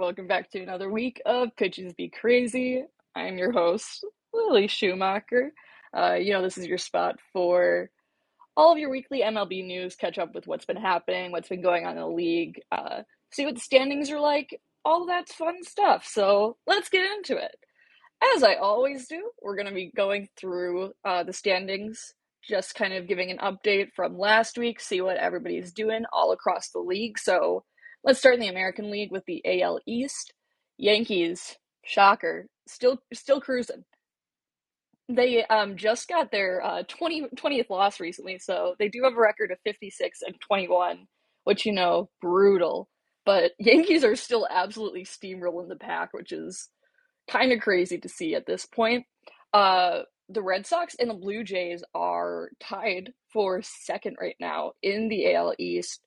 Welcome back to another week of Pitches Be Crazy. I'm your host, Lily Schumacher. Uh, you know, this is your spot for all of your weekly MLB news, catch up with what's been happening, what's been going on in the league, uh, see what the standings are like. All that's fun stuff. So let's get into it. As I always do, we're going to be going through uh, the standings, just kind of giving an update from last week, see what everybody's doing all across the league. So let's start in the American League with the AL East. Yankees, shocker, still still cruising. They um, just got their uh, 20, 20th loss recently, so they do have a record of 56 and 21, which, you know, brutal. But Yankees are still absolutely steamrolling the pack, which is kind of crazy to see at this point. Uh, the Red Sox and the Blue Jays are tied for second right now in the AL East.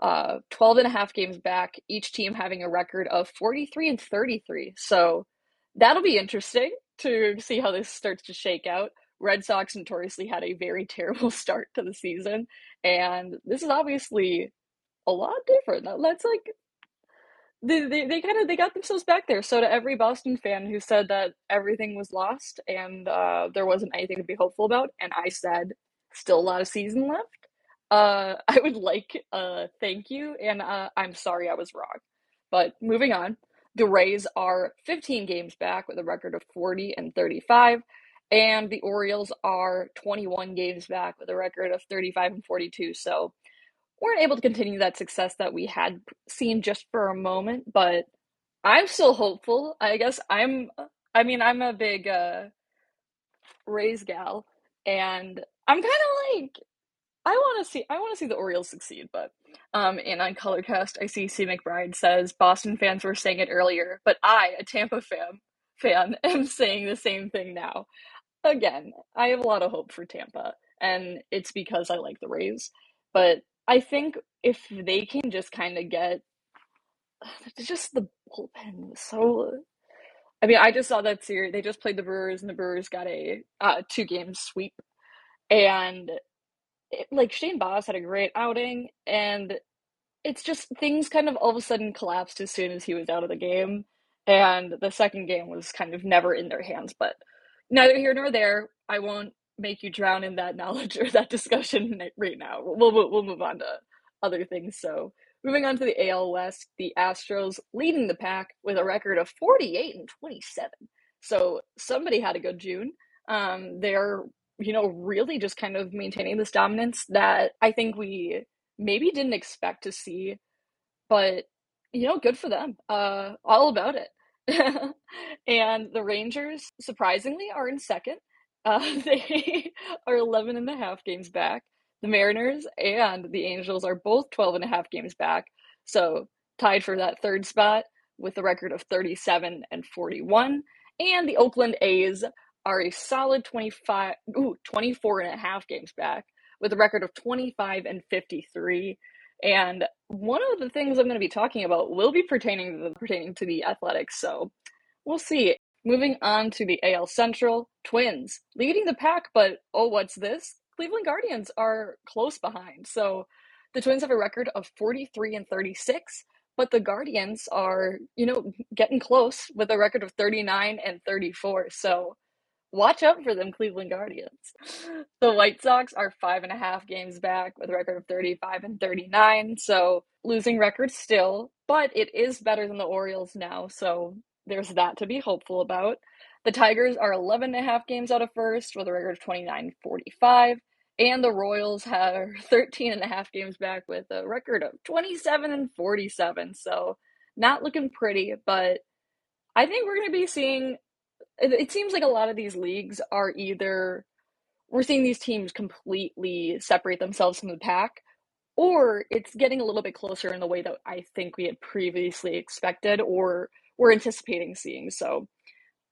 Uh, 12 and a half games back, each team having a record of 43 and 33. So that'll be interesting to see how this starts to shake out. Red Sox notoriously had a very terrible start to the season, and this is obviously a lot different. That's like they, they, they kind of they got themselves back there. So to every Boston fan who said that everything was lost and uh, there wasn't anything to be hopeful about, and I said still a lot of season left. Uh, I would like uh thank you, and uh, I'm sorry I was wrong. But moving on, the Rays are 15 games back with a record of 40 and 35, and the Orioles are 21 games back with a record of 35 and 42. So weren't able to continue that success that we had seen just for a moment, but I'm still hopeful. I guess I'm I mean, I'm a big uh Rays gal and I'm kind of like I want to see I want to see the Orioles succeed, but um and on Colorcast I see C McBride says Boston fans were saying it earlier, but I, a Tampa fan, fan am saying the same thing now. Again, I have a lot of hope for Tampa and it's because I like the Rays, but I think if they can just kind of get just the bullpen so. I mean, I just saw that series. They just played the Brewers, and the Brewers got a uh, two game sweep, and it, like Shane Baz had a great outing, and it's just things kind of all of a sudden collapsed as soon as he was out of the game, and the second game was kind of never in their hands. But neither here nor there. I won't make you drown in that knowledge or that discussion right now. We'll, we'll, move on to other things. So, moving on to the AL West, the Astros leading the pack with a record of 48 and 27. So, somebody had a good June. Um, they're, you know, really just kind of maintaining this dominance that I think we maybe didn't expect to see, but, you know, good for them. Uh, all about it. and the Rangers, surprisingly, are in second uh, they are 11 and a half games back. The Mariners and the Angels are both 12 and a half games back. So tied for that third spot with a record of 37 and 41. And the Oakland A's are a solid 25, ooh, 24 and a half games back with a record of 25 and 53. And one of the things I'm going to be talking about will be pertaining to the, pertaining to the Athletics. So we'll see. Moving on to the AL Central, Twins leading the pack, but oh, what's this? Cleveland Guardians are close behind. So the Twins have a record of 43 and 36, but the Guardians are, you know, getting close with a record of 39 and 34. So watch out for them, Cleveland Guardians. The White Sox are five and a half games back with a record of 35 and 39. So losing record still, but it is better than the Orioles now. So there's that to be hopeful about. The Tigers are 11 and a half games out of first with a record of 29 45. And the Royals are 13 and a half games back with a record of 27 and 47. So not looking pretty, but I think we're going to be seeing. It seems like a lot of these leagues are either we're seeing these teams completely separate themselves from the pack, or it's getting a little bit closer in the way that I think we had previously expected, or we're anticipating seeing. So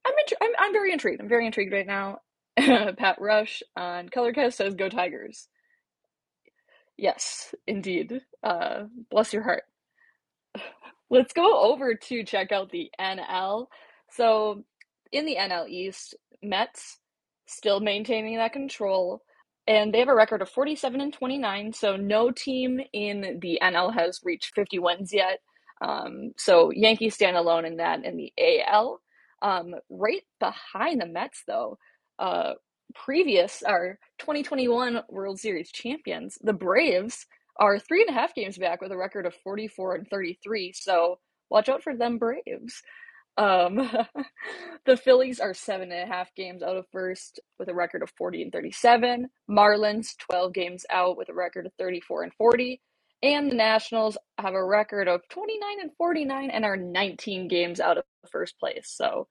I'm, int- I'm I'm very intrigued. I'm very intrigued right now. Pat Rush on Colorcast says, "Go Tigers." Yes, indeed. Uh, bless your heart. Let's go over to check out the NL. So, in the NL East, Mets still maintaining that control, and they have a record of 47 and 29. So, no team in the NL has reached 50 wins yet. Um, so Yankees stand alone in that in the AL. Um, right behind the Mets, though, uh, previous our 2021 World Series champions, the Braves, are three and a half games back with a record of 44 and 33. So watch out for them Braves. Um, the Phillies are seven and a half games out of first with a record of 40 and 37. Marlins 12 games out with a record of 34 and 40. And the Nationals have a record of 29 and 49 and are 19 games out of first place. So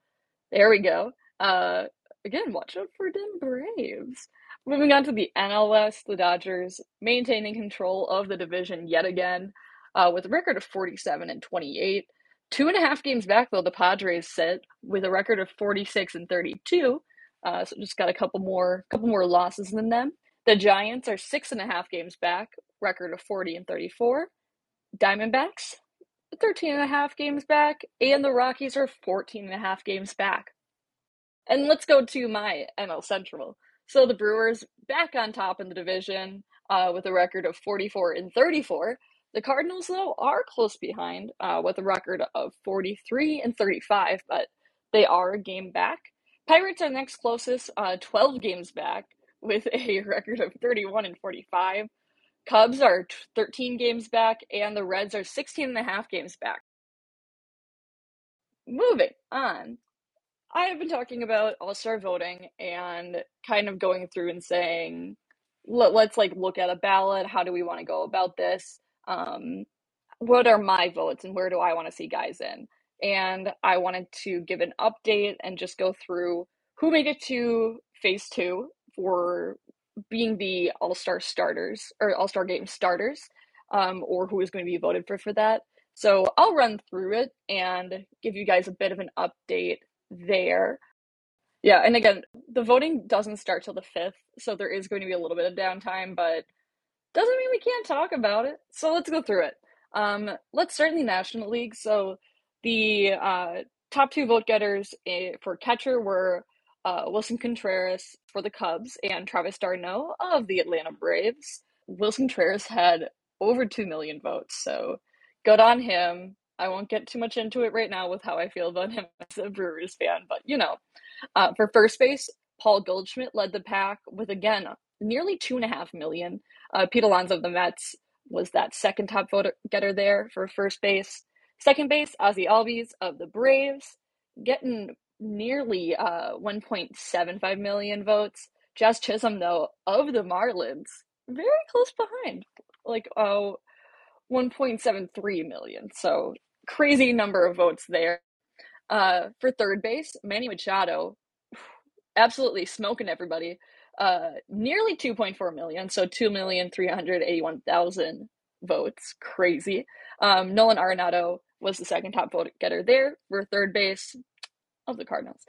there we go. Uh, again, watch out for them Braves. Moving on to the NL West, the Dodgers maintaining control of the division yet again uh, with a record of 47 and 28. Two and a half games back, though, the Padres sit with a record of 46 and 32. Uh, so just got a couple more, couple more losses than them. The Giants are six and a half games back, record of 40 and 34. Diamondbacks, 13 and a half games back, and the Rockies are 14 and a half games back. And let's go to my NL Central. So the Brewers back on top in the division uh, with a record of 44 and 34. The Cardinals, though, are close behind uh, with a record of 43 and 35, but they are a game back. Pirates are next closest, uh, 12 games back with a record of 31 and 45. Cubs are 13 games back, and the Reds are 16 and a half games back. Moving on. I have been talking about All Star voting and kind of going through and saying, let, us like look at a ballot. How do we want to go about this? Um, what are my votes and where do I want to see guys in? And I wanted to give an update and just go through who made it to phase two for being the All Star starters or All Star game starters, um, or who is going to be voted for for that. So I'll run through it and give you guys a bit of an update there. Yeah, and again, the voting doesn't start till the 5th, so there is going to be a little bit of downtime, but doesn't mean we can't talk about it. So let's go through it. Um, let's start in the National League. So the uh, top two vote getters eh, for catcher were uh, Willson Contreras for the Cubs and Travis d'Arnaud of the Atlanta Braves. Willson Contreras had over 2 million votes, so good on him. I won't get too much into it right now with how I feel about him as a Brewers fan, but you know. Uh, for first base, Paul Goldschmidt led the pack with again nearly two and a half million. Uh, Pete Alonso of the Mets was that second top vote getter there for first base. Second base, Ozzie Albies of the Braves, getting nearly uh, 1.75 million votes. Jazz Chisholm, though, of the Marlins, very close behind, like oh, 1.73 million. So crazy number of votes there. Uh, for third base, Manny Machado, absolutely smoking everybody uh, nearly 2.4 million, so 2,381,000 votes. Crazy. Um, Nolan Arenado was the second top vote getter there for third base of the Cardinals.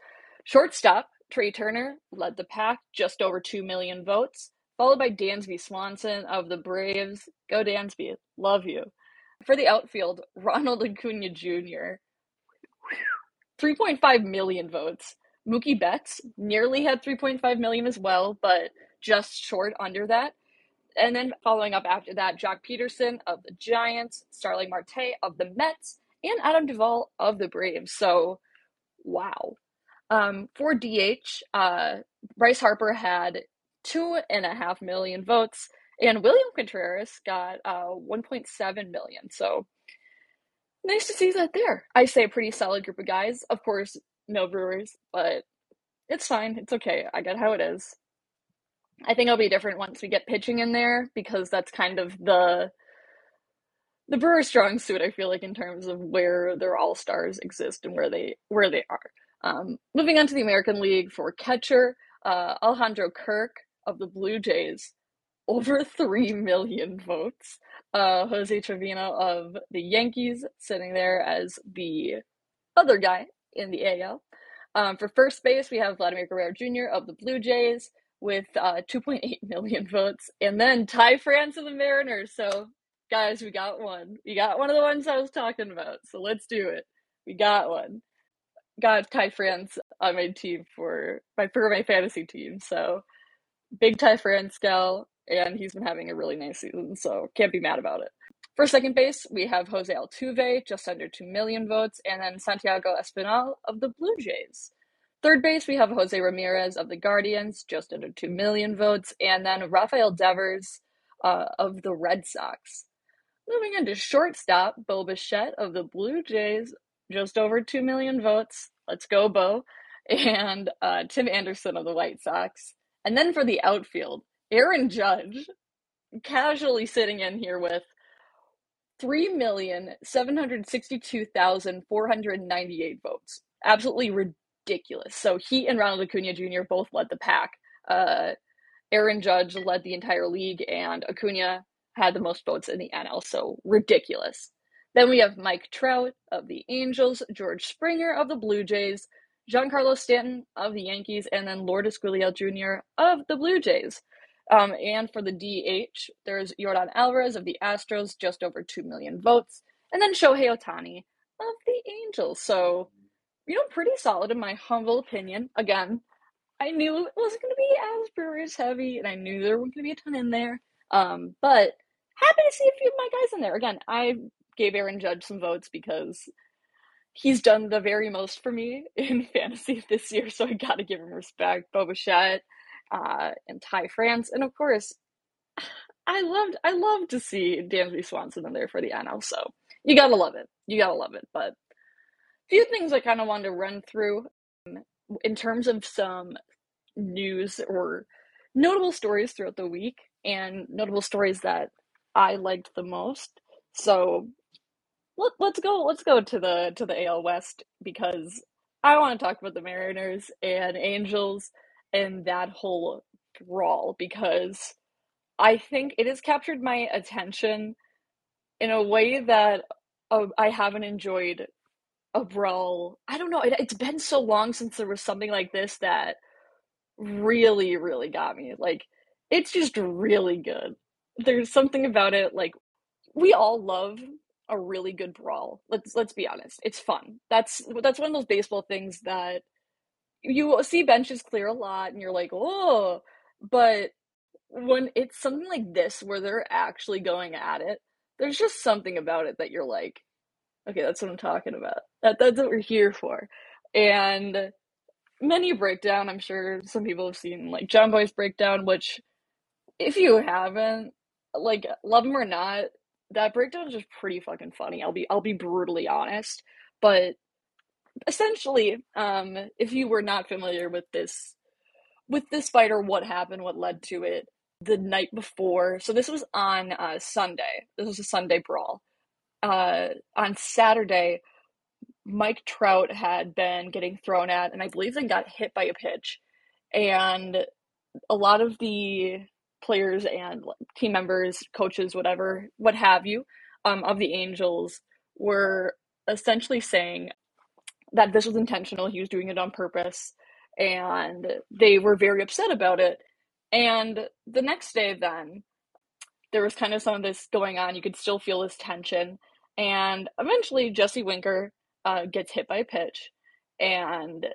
Shortstop, Trea Turner led the pack, just over 2 million votes, followed by Dansby Swanson of the Braves. Go Dansby, love you. For the outfield, Ronald Acuna Jr., 3.5 million votes. Mookie Betts nearly had 3.5 million as well, but just short under that. And then following up after that, Joc Pederson of the Giants, Starling Marte of the Mets, and Adam Duvall of the Braves. So, wow. Um, for DH, uh, Bryce Harper had two and a half million votes, and William Contreras got uh, 1.7 million. So, nice to see that there. I say a pretty solid group of guys. Of course, no Brewers, but it's fine. It's okay. I get how it is. I think it'll be different once we get pitching in there because that's kind of the the Brewers' strong suit. I feel like in terms of where their all stars exist and where they where they are. Um, moving on to the American League for catcher, uh, Alejandro Kirk of the Blue Jays, over three million votes. Uh, Jose Trevino of the Yankees sitting there as the other guy in the AL. Um, for first base, we have Vladimir Guerrero Jr. of the Blue Jays with uh, 2.8 million votes, and then Ty France of the Mariners. So, guys, we got one. We got one of the ones I was talking about. So let's do it. We got one. Got Ty France on my team for my for my fantasy team. So big Ty France gal, and he's been having a really nice season. So can't be mad about it. For second base, we have Jose Altuve, just under 2 million votes, and then Santiago Espinal of the Blue Jays. Third base, we have Jose Ramirez of the Guardians, just under 2 million votes, and then Rafael Devers uh, of the Red Sox. Moving into shortstop, Bo Bichette of the Blue Jays, just over 2 million votes. Let's go, Bo. And uh, Tim Anderson of the White Sox. And then for the outfield, Aaron Judge, casually sitting in here with 3,762,498 votes. Absolutely ridiculous. So he and Ronald Acuna Jr. both led the pack. Uh, Aaron Judge led the entire league, and Acuna had the most votes in the NL. So ridiculous. Then we have Mike Trout of the Angels, George Springer of the Blue Jays, Giancarlo Stanton of the Yankees, and then Lourdes Gurriel Jr. of the Blue Jays. Um, and for the DH, there's Yordan Alvarez of the Astros, just over 2 million votes. And then Shohei Ohtani of the Angels. So, you know, pretty solid in my humble opinion. Again, I knew it wasn't going to be as Brewers heavy, and I knew there wasn't going to be a ton in there. Um, but happy to see a few of my guys in there. Again, I gave Aaron Judge some votes because he's done the very most for me in fantasy this year, so I got to give him respect. Bo Bichette, uh, and Ty France, and of course, I loved I loved to see Dansby Swanson in there for the NL. So you gotta love it. You gotta love it. But a few things I kind of wanted to run through um, in terms of some news or notable stories throughout the week and notable stories that I liked the most. So let, let's go let's go to the to the AL West because I want to talk about the Mariners and Angels and that whole brawl because I think it has captured my attention in a way that uh, I haven't enjoyed a brawl. I don't know. It, it's been so long since there was something like this that really, really got me. Like, it's just really good. There's something about it. Like, we all love a really good brawl. Let's let's be honest. It's fun. That's that's one of those baseball things that you see benches clear a lot and you're like, oh, but when it's something like this where they're actually going at it, there's just something about it that you're like, okay, that's what I'm talking about. That that's what we're here for. And many breakdown, I'm sure some people have seen like Jomboy's breakdown, which if you haven't, like love him or not, that breakdown is just pretty fucking funny. I'll be I'll be brutally honest. But essentially, um, if you were not familiar with this with this fight or what happened, what led to it, the night before. So this was on uh, Sunday. This was a Sunday brawl. Uh, on Saturday, Mike Trout had been getting thrown at, and I believe then got hit by a pitch. And a lot of the players and team members, coaches, whatever, what have you, um, of the Angels were essentially saying that this was intentional. He was doing it on purpose. And they were very upset about it. And the next day, then, there was kind of some of this going on. You could still feel this tension. And eventually, Jesse Winker uh, gets hit by a pitch. And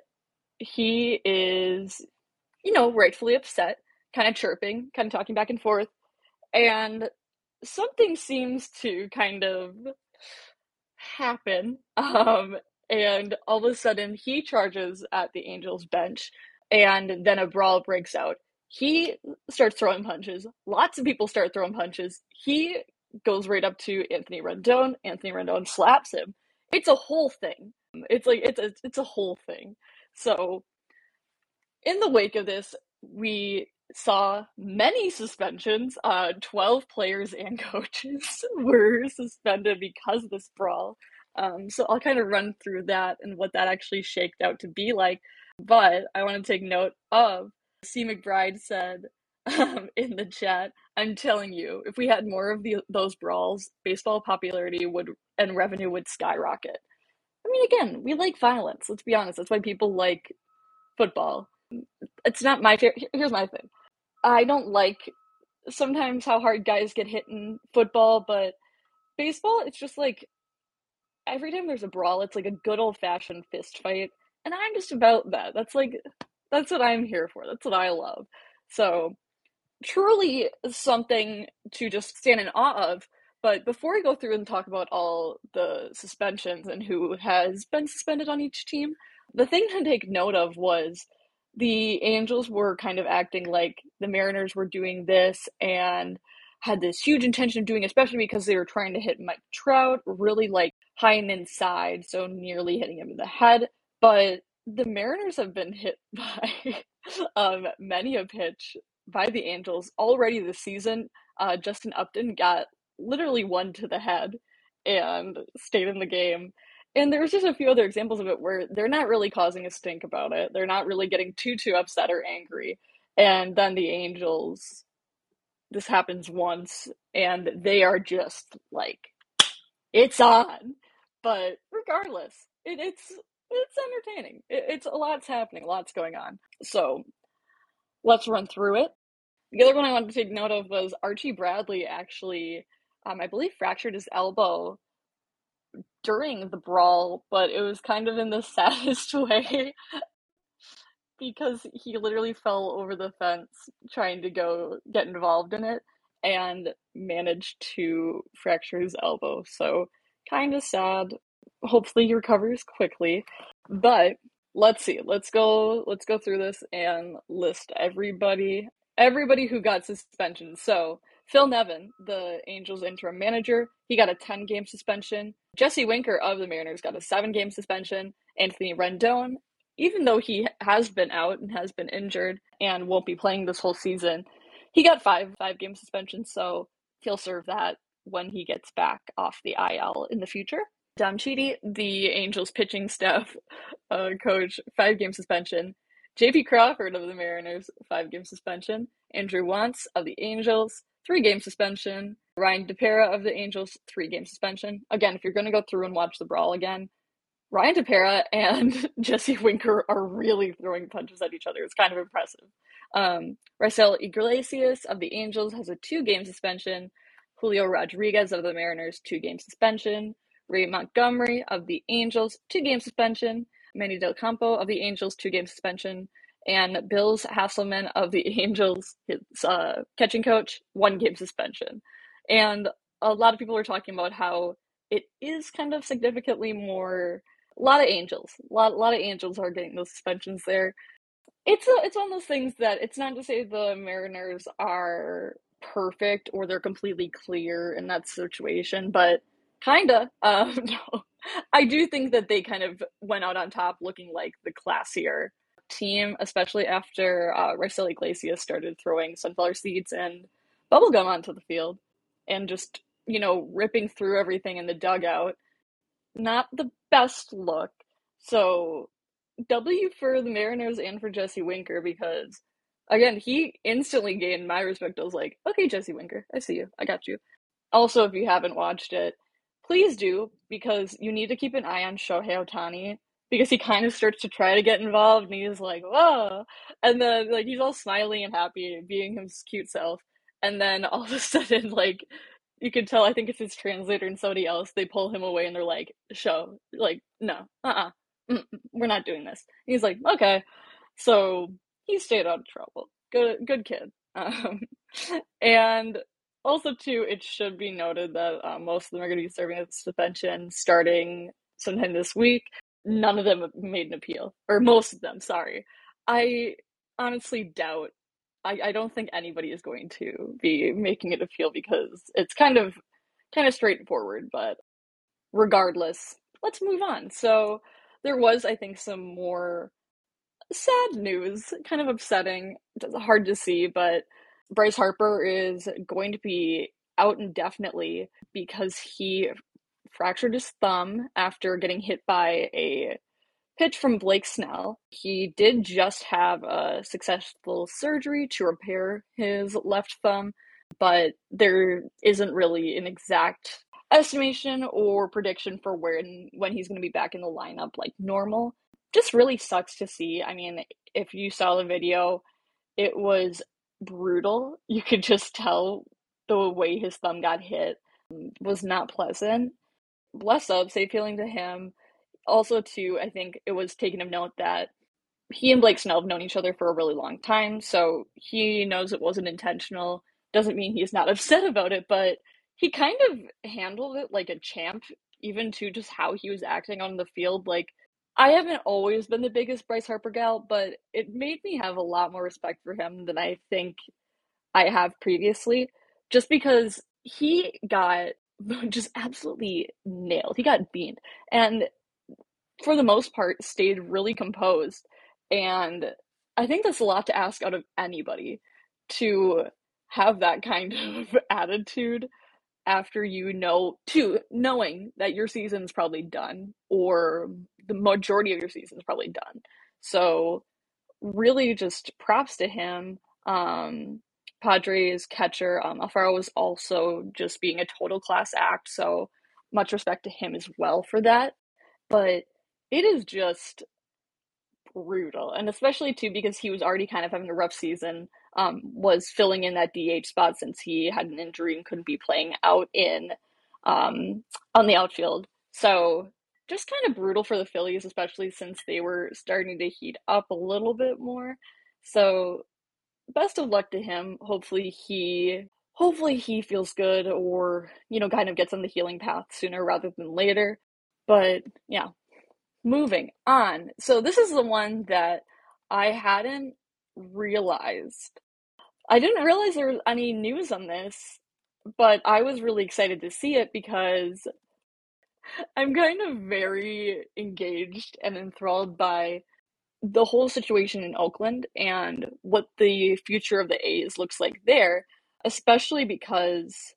he is, you know, rightfully upset, kind of chirping, kind of talking back and forth. And something seems to kind of happen. Um, and all of a sudden he charges at the Angels bench, and then a brawl breaks out. He starts throwing punches. Lots of people start throwing punches. He goes right up to Anthony Rendon. Anthony Rendon slaps him. It's a whole thing. It's like it's a it's a whole thing. So in the wake of this, we saw many suspensions. Uh, 12 players and coaches were suspended because of this brawl. Um, so I'll kind of run through that and what that actually shaked out to be like. But I want to take note of C. McBride said um, in the chat, "I'm telling you, if we had more of the, those brawls, baseball popularity would and revenue would skyrocket." I mean, again, we like violence. Let's be honest. That's why people like football. It's not my favorite. Here's my thing. I don't like sometimes how hard guys get hit in football, but baseball, it's just like every time there's a brawl, it's like a good old fashioned fist fight. And I'm just about that. That's like, that's what I'm here for. That's what I love. So, truly something to just stand in awe of. But before we go through and talk about all the suspensions and who has been suspended on each team, the thing to take note of was the Angels were kind of acting like the Mariners were doing this and had this huge intention of doing, especially because they were trying to hit Mike Trout really like high and inside, so nearly hitting him in the head. But the Mariners have been hit by um, many a pitch by the Angels already this season. Uh, Justin Upton got literally one to the head and stayed in the game. And there's just a few other examples of it where they're not really causing a stink about it. They're not really getting too too upset or angry. And then the Angels, this happens once, and they are just like, it's on. But regardless, it, it's it's entertaining. It, it's a lot's happening, a lot's going on. So let's run through it. The other one I wanted to take note of was Archie Bradley actually, um, I believe, fractured his elbow during the brawl, but it was kind of in the saddest way because he literally fell over the fence trying to go get involved in it and managed to fracture his elbow. So, kind of sad. Hopefully, he recovers quickly. But let's see. Let's go. Let's go through this and list everybody. Everybody who got suspension. So, Phil Nevin, the Angels interim manager, he got a 10 game suspension. Jesse Winker of the Mariners got a 7 game suspension. Anthony Rendon, even though he has been out and has been injured and won't be playing this whole season, he got 5 5 game suspension, so he'll serve that when he gets back off the IL in the future. Dom Chiti, the Angels pitching staff uh, coach, 5 game suspension. JP Crawford of the Mariners, 5 game suspension. Andrew Wantz of the Angels, three game suspension. Ryan Tepera of the Angels, three game suspension. Again, if you're going to go through and watch the brawl again, Ryan Tepera and Jesse Winker are really throwing punches at each other. It's kind of impressive. Um, Raisel Iglesias of the Angels has a two game suspension. Julio Rodriguez of the Mariners, two game suspension. Ray Montgomery of the Angels, two game suspension. Manny Del Campo of the Angels, two game suspension and Bills Haselman of the Angels, his uh, catching coach, one game suspension. And a lot of people are talking about how it is kind of significantly more. A lot of Angels, a lot, a lot of Angels are getting those suspensions there. It's a, it's one of those things that it's not to say the Mariners are perfect or they're completely clear in that situation, but kinda. Um, no, I do think that they kind of went out on top, looking like the classier team, especially after uh, Raisel Iglesias started throwing sunflower seeds and bubblegum onto the field and just, you know, ripping through everything in the dugout. Not the best look. So, W for the Mariners and for Jesse Winker because, again, he instantly gained my respect. I was like, okay, Jesse Winker, I see you. I got you. Also, if you haven't watched it, please do because you need to keep an eye on Shohei Ohtani because he kind of starts to try to get involved and he's like, whoa. And then like he's all smiling and happy, being his cute self. And then all of a sudden, like you can tell, I think it's his translator and somebody else, they pull him away and they're like, show, like, no, uh uh-uh, uh, we're not doing this. And he's like, okay. So he stayed out of trouble. Good, good kid. Um, and also, too, it should be noted that uh, most of them are going to be serving a suspension starting sometime this week none of them made an appeal, or most of them. Sorry, I honestly doubt. I, I don't think anybody is going to be making an appeal because it's kind of kind of straightforward. But regardless, let's move on. So there was, I think, some more sad news, kind of upsetting. It's hard to see, but Bryce Harper is going to be out indefinitely because he fractured his thumb after getting hit by a pitch from Blake Snell. He did just have a successful surgery to repair his left thumb, but there isn't really an exact estimation or prediction for when when he's going to be back in the lineup like normal. Just really sucks to see. I mean, if you saw the video, it was brutal. You could just tell the way his thumb got hit mm, was not pleasant bless up, safe feeling to him. Also, too, I think it was taken of note that he and Blake Snell have known each other for a really long time, so he knows it wasn't intentional. Doesn't mean he's not upset about it, but he kind of handled it like a champ, even to just how he was acting on the field. Like, I haven't always been the biggest Bryce Harper gal, but it made me have a lot more respect for him than I think I have previously, just because he got just absolutely nailed. He got beamed. And for the most part, stayed really composed. And I think that's a lot to ask out of anybody to have that kind of attitude after you know to knowing that your season's probably done or the majority of your season's probably done. So really just props to him. Um Padres catcher um Alfaro was also just being a total class act, so much respect to him as well for that. But it is just brutal. And especially too because he was already kind of having a rough season, um, was filling in that DH spot since he had an injury and couldn't be playing out in um, on the outfield. So just kind of brutal for the Phillies, especially since they were starting to heat up a little bit more. So best of luck to him. Hopefully he hopefully he feels good or you know kind of gets on the healing path sooner rather than later. But yeah, moving on. So this is the one that I hadn't realized. I didn't realize there was any news on this, but I was really excited to see it because I'm kind of very engaged and enthralled by the whole situation in Oakland and what the future of the A's looks like there, especially because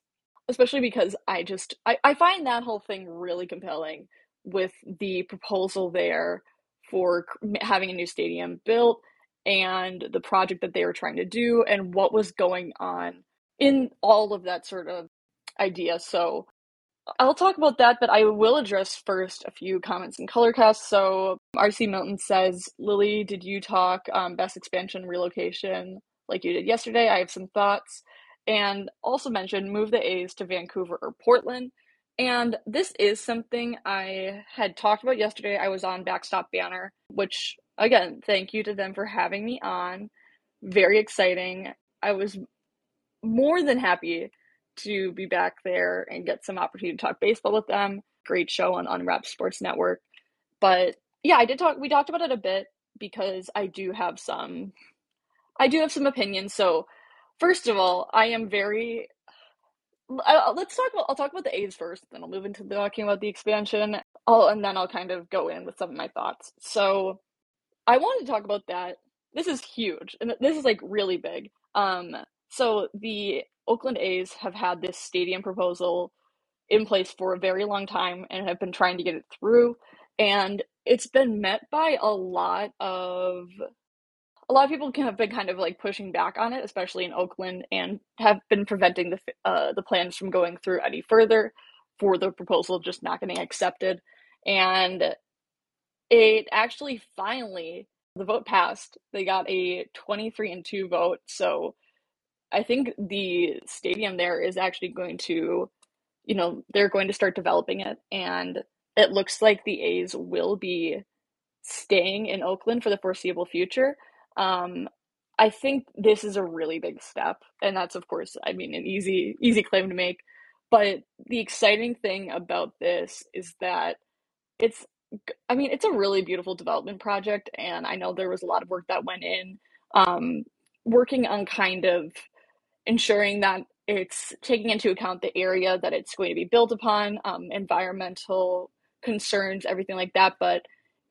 especially because I just I, I find that whole thing really compelling with the proposal there for having a new stadium built and the project that they were trying to do and what was going on in all of that sort of idea. So I'll talk about that, but I will address first a few comments in Colorcast. So RC Milton says, Lily, did you talk um, best expansion relocation like you did yesterday? I have some thoughts. And also mentioned move the A's to Vancouver or Portland. And this is something I had talked about yesterday. I was on Backstop Banner, which, again, thank you to them for having me on. Very exciting. I was more than happy to be back there and get some opportunity to talk baseball with them. Great show on Unwrapped Sports Network. But yeah, I did talk, we talked about it a bit because I do have some, I do have some opinions. So, first of all, I am very uh, let's talk about. I'll talk about the A's first, then I'll move into talking about the expansion. I'll, and then I'll kind of go in with some of my thoughts. So, I wanted to talk about that. This is huge, and this is like really big. Um, so the Oakland A's have had this stadium proposal in place for a very long time and have been trying to get it through, and it's been met by a lot of a lot of people have been kind of like pushing back on it, especially in Oakland, and have been preventing the uh, the plans from going through any further for the proposal just not getting accepted. And it actually finally the vote passed. They got a 23 and 2 vote. So I think the stadium there is actually going to, you know, they're going to start developing it. And it looks like the A's will be staying in Oakland for the foreseeable future. Um, I think this is a really big step, and that's of course, I mean, an easy easy claim to make. But the exciting thing about this is that it's, I mean, it's a really beautiful development project, and I know there was a lot of work that went in, um, working on kind of ensuring that it's taking into account the area that it's going to be built upon, um, environmental concerns, everything like that. But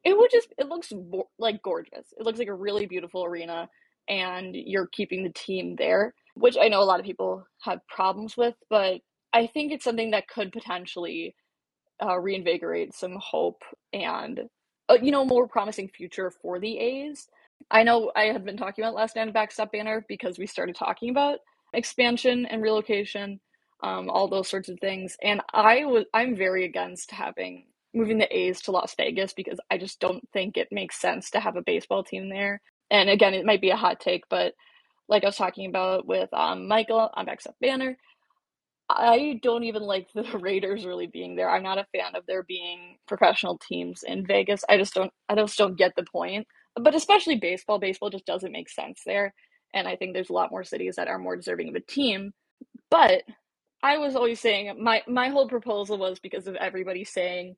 it would just it looks like gorgeous. It looks like a really beautiful arena, and you're keeping the team there, which I know a lot of people have problems with, but I think it's something that could potentially uh, reinvigorate some hope and uh, you know more promising future for the A's. I know I had been talking about last night backstop banner because we started talking about expansion and relocation, um, all those sorts of things, and I was I'm very against having moving the A's to Las Vegas because I just don't think it makes sense to have a baseball team there. And again, it might be a hot take, but like I was talking about with um, Michael on Backstop Banner, I don't even like the Raiders really being there. I'm not a fan of there being professional teams in Vegas. I just don't I just don't get the point. But especially baseball, baseball just doesn't make sense there. And I think there's a lot more cities that are more deserving of a team. But I was always saying my my whole proposal was because of everybody saying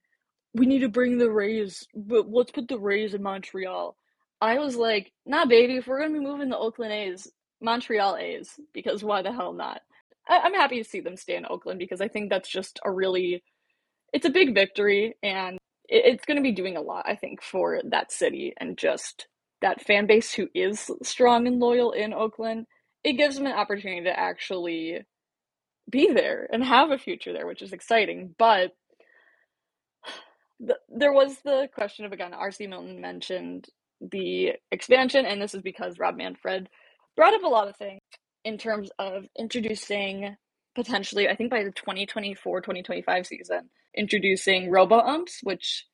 we need to bring the Rays, but let's put the Rays in Montreal. I was like, nah, baby, if we're gonna be moving the Oakland A's, Montreal A's, because why the hell not? I, I'm happy to see them stay in Oakland because I think that's just a really, it's a big victory and it, it's going to be doing a lot, I think, for that city and just that fan base who is strong and loyal in Oakland. It gives them an opportunity to actually be there and have a future there, which is exciting. But the, there was the question of again, RC Milton mentioned the expansion, and this is because Rob Manfred brought up a lot of things in terms of introducing potentially, I think by the 2024 2025 season, introducing robo umps, which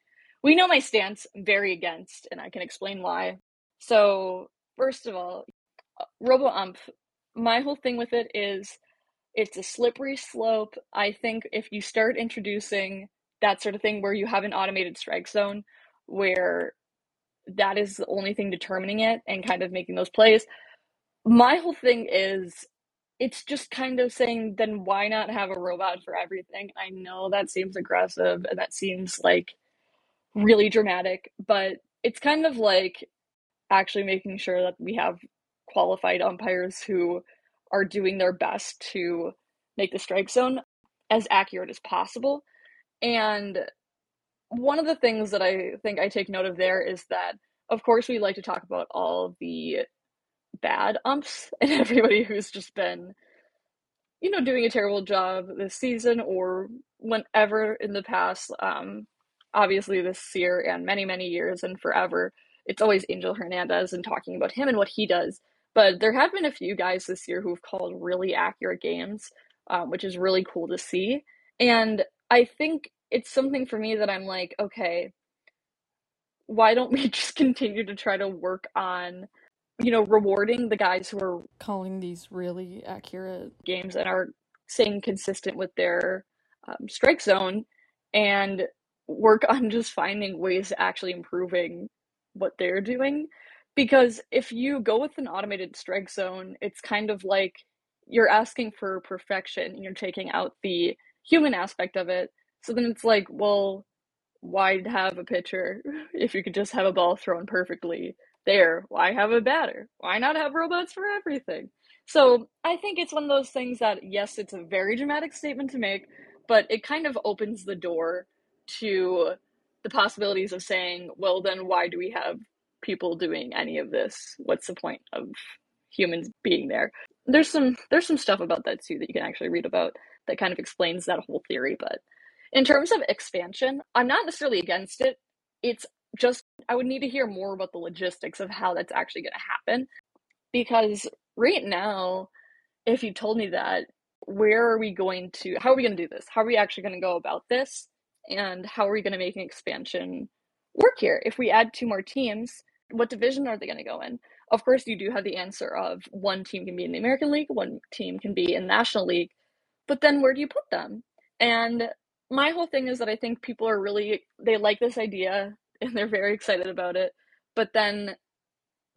we know my stance very against, and I can explain why. So, first of all, uh, robo ump, my whole thing with it is it's a slippery slope. I think if you start introducing that sort of thing where you have an automated strike zone where that is the only thing determining it and kind of making those plays. My whole thing is it's just kind of saying then why not have a robot for everything? I know that seems aggressive and that seems like really dramatic, but it's kind of like actually making sure that we have qualified umpires who are doing their best to make the strike zone as accurate as possible. And one of the things that I think I take note of there is that, of course, we like to talk about all the bad umps and everybody who's just been, you know, doing a terrible job this season or whenever in the past. Um, obviously, this year and many, many years and forever, it's always Angel Hernandez and talking about him and what he does. But there have been a few guys this year who've called really accurate games, um, which is really cool to see. And I think it's something for me that I'm like, okay, why don't we just continue to try to work on, you know, rewarding the guys who are calling these really accurate games and are staying consistent with their um, strike zone and work on just finding ways to actually improving what they're doing. Because if you go with an automated strike zone, it's kind of like you're asking for perfection and you're taking out the human aspect of it. So then it's like, well, why have a pitcher if you could just have a ball thrown perfectly there? Why have a batter? Why not have robots for everything? So I think it's one of those things that, yes, it's a very dramatic statement to make, but it kind of opens the door to the possibilities of saying, well, then why do we have people doing any of this? What's the point of humans being there? There's some there's some stuff about that too that you can actually read about that kind of explains that whole theory. But in terms of expansion, I'm not necessarily against it. It's just, I would need to hear more about the logistics of how that's actually going to happen. Because right now, if you told me that, where are we going to, how are we going to do this? How are we actually going to go about this? And how are we going to make an expansion work here? If we add two more teams, what division are they going to go in? Of course, you do have the answer of one team can be in the American League, one team can be in National League, but then where do you put them? And my whole thing is that I think people are really they like this idea and they're very excited about it. But then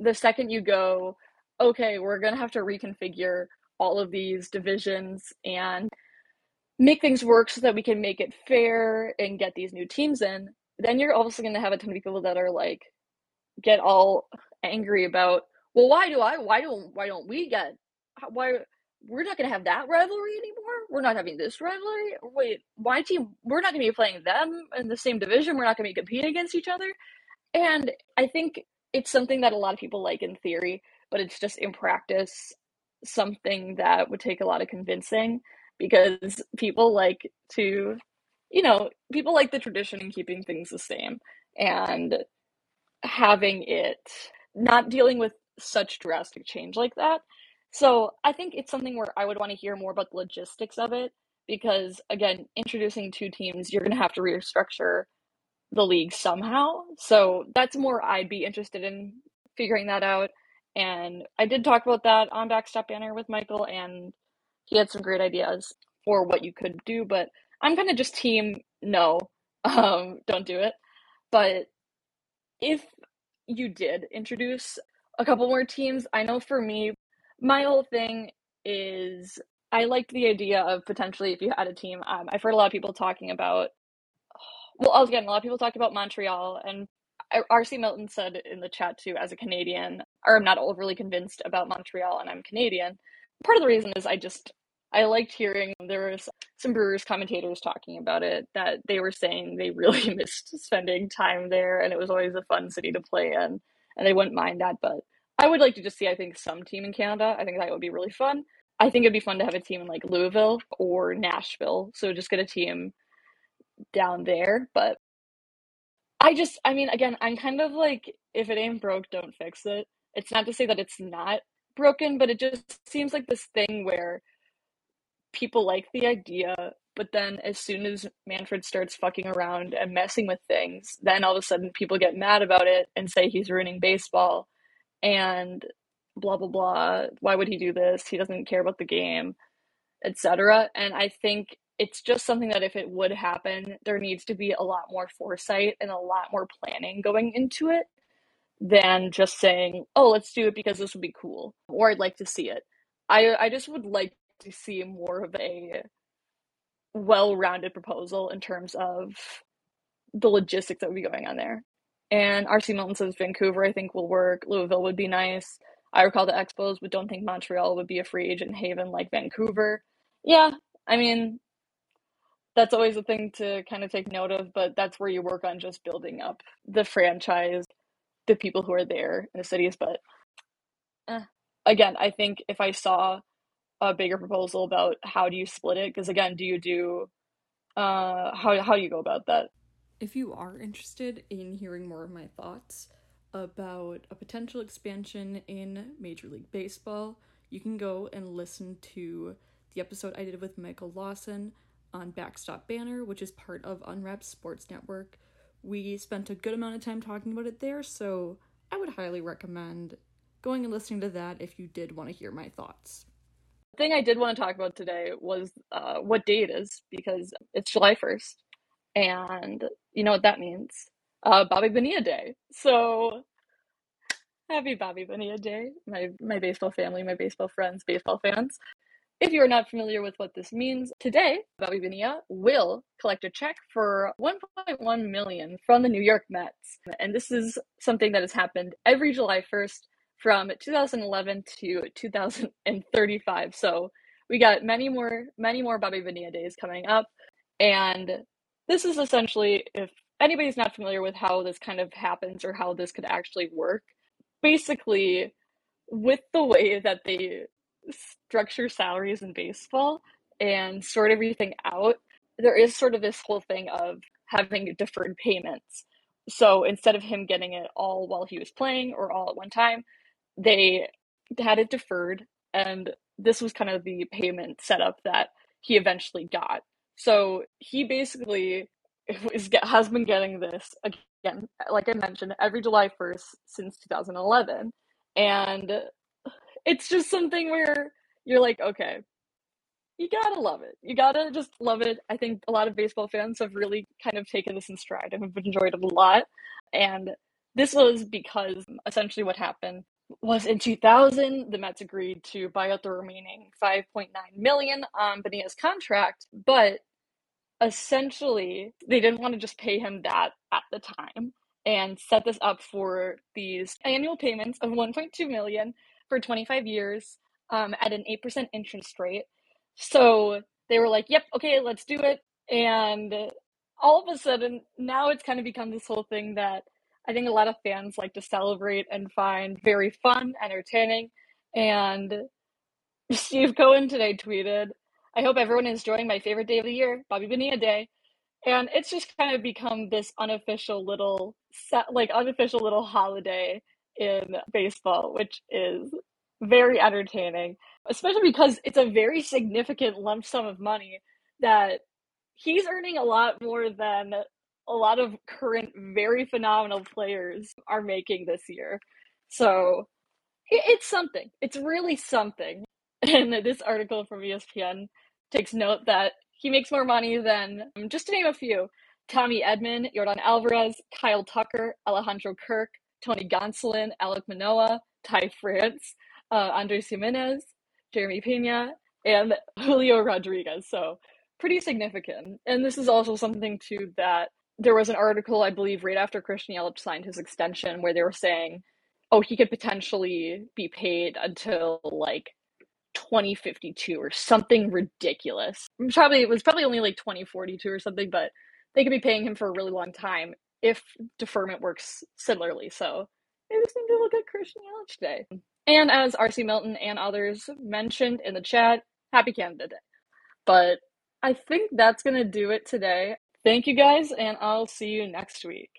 the second you go, okay, we're going to have to reconfigure all of these divisions and make things work so that we can make it fair and get these new teams in, then you're also going to have a ton of people that are like get all angry about, well, why do I why don't why don't we get why we're not going to have that rivalry anymore. We're not having this rivalry. Wait, why team? We're not going to be playing them in the same division. We're not going to be competing against each other. And I think it's something that a lot of people like in theory, but it's just in practice something that would take a lot of convincing because people like to, you know, people like the tradition and keeping things the same and having it not dealing with such drastic change like that so I think it's something where I would want to hear more about the logistics of it because, again, introducing two teams, you're going to have to restructure the league somehow. So that's more I'd be interested in figuring that out. And I did talk about that on Backstop Banner with Michael, and he had some great ideas for what you could do. But I'm kind of just team no, um, don't do it. But if you did introduce a couple more teams, I know for me, my whole thing is I liked the idea of potentially if you had a team. Um, I've heard a lot of people talking about. Well, again, a lot of people talk about Montreal, and RC Milton said in the chat too, as a Canadian, or I'm not overly convinced about Montreal, and I'm Canadian. Part of the reason is I just I liked hearing there was some Brewers commentators talking about it that they were saying they really missed spending time there, and it was always a fun city to play in, and they wouldn't mind that. But I would like to just see, I think, some team in Canada. I think that would be really fun. I think it'd be fun to have a team in like Louisville or Nashville. So just get a team down there. But I just, I mean, again, I'm kind of like, if it ain't broke, don't fix it. It's not to say that it's not broken, but it just seems like this thing where people like the idea, but then as soon as Manfred starts fucking around and messing with things, then all of a sudden people get mad about it and say he's ruining baseball and blah blah blah. Why would he do this? He doesn't care about the game, etc. And I think it's just something that if it would happen, there needs to be a lot more foresight and a lot more planning going into it than just saying, "Oh, let's do it because this would be cool," or "I'd like to see it." I I just would like to see more of a well-rounded proposal in terms of the logistics that would be going on there. And RC Milton says Vancouver, I think, will work. Louisville would be nice. I recall the Expos, but don't think Montreal would be a free agent haven like Vancouver. Yeah, I mean, that's always a thing to kind of take note of, but that's where you work on just building up the franchise, the people who are there in the cities. But eh. again, I think if I saw a bigger proposal about how do you split it, because again, do you do uh, how how do you go about that? If you are interested in hearing more of my thoughts about a potential expansion in Major League Baseball, you can go and listen to the episode I did with Michael Lawson on Backstop Banner, which is part of Unwrapped Sports Network. We spent a good amount of time talking about it there, so I would highly recommend going and listening to that if you did want to hear my thoughts. The thing I did want to talk about today was uh, what day it is because it's July 1st, and you know what that means uh, Bobby Bonilla Day. So happy Bobby Bonilla Day, my my baseball family, my baseball friends, baseball fans. If you are not familiar with what this means, today Bobby Bonilla will collect a check for 1.1 million from the New York Mets, and this is something that has happened every July 1st from 2011 to 2035. So we got many more many more Bobby Bonilla days coming up, and this is essentially if anybody's not familiar with how this kind of happens or how this could actually work, basically with the way that they structure salaries in baseball and sort everything out, there is sort of this whole thing of having deferred payments. So instead of him getting it all while he was playing or all at one time, they had it deferred, and this was kind of the payment setup that he eventually got. So he basically is, has been getting this again, like I mentioned, every July 1st since 2011. And it's just something where you're like, okay, you gotta love it. You gotta just love it. I think a lot of baseball fans have really kind of taken this in stride and have enjoyed it a lot. And this was because essentially what happened was in 2000 the Mets agreed to buy out the remaining 5.9 million on Bonilla's contract, but essentially they didn't want to just pay him that at the time and set this up for these annual payments of 1.2 million for 25 years um, at an 8% interest rate. So they were like, yep, okay, let's do it. And all of a sudden, now it's kind of become this whole thing that I think a lot of fans like to celebrate and find very fun, entertaining. And Steve Cohen today tweeted, I hope everyone is enjoying my favorite day of the year, Bobby Bonilla Day. And it's just kind of become this unofficial little set, like unofficial little holiday in baseball, which is very entertaining, especially because it's a very significant lump sum of money that he's earning a lot more than a lot of current very phenomenal players are making this year. So it's something. It's really something. And this article from ESPN takes note that he makes more money than, just to name a few, Tommy Edman, Yordan Alvarez, Kyle Tucker, Alejandro Kirk, Tony Gonsolin, Alek Manoah, Ty France, uh, Andres Gimenez, Jeremy Pena, and Julio Rodriguez. So pretty significant. And this is also something too that there was an article, I believe, right after Christian Yelich signed his extension where they were saying, oh, he could potentially be paid until like 2052 or something ridiculous. Mm, probably it was probably only like 2042 or something, but they could be paying him for a really long time if deferment works similarly. So maybe just need to look at Christian Yelich today. And as RC Milton and others mentioned in the chat, happy Canada Day. But I think that's going to do it today. Thank you guys, and I'll see you next week.